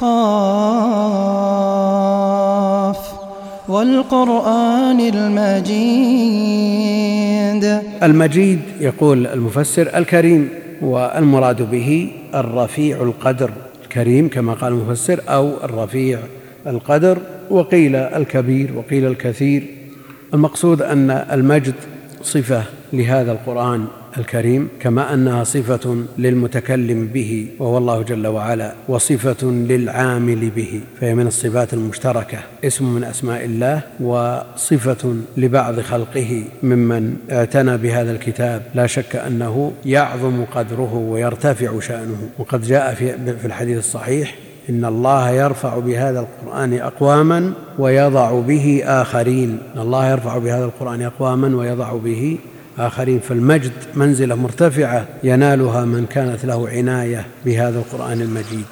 قاف والقرآن المجيد. المجيد يقول المفسر الكريم والمراد به الرفيع القدر الكريم كما قال المفسر أو الرفيع القدر وقيل الكبير وقيل الكثير. المقصود أن المجد صفة لهذا القرآن. الكريم كما أنها صفة للمتكلم به وهو الله جل وعلا وصفة للعامل به فهي من الصفات المشتركة. اسم من أسماء الله وصفة لبعض خلقه ممن اعتنى بهذا الكتاب. لا شك أنه يعظم قدره ويرتفع شأنه. وقد جاء في الحديث الصحيح إن الله يرفع بهذا القرآن أقواما ويضع به آخرين. إن الله يرفع بهذا القرآن أقواما ويضع به آخرين فالمجد منزلة مرتفعة ينالها من كانت له عناية بهذا القرآن المجيد.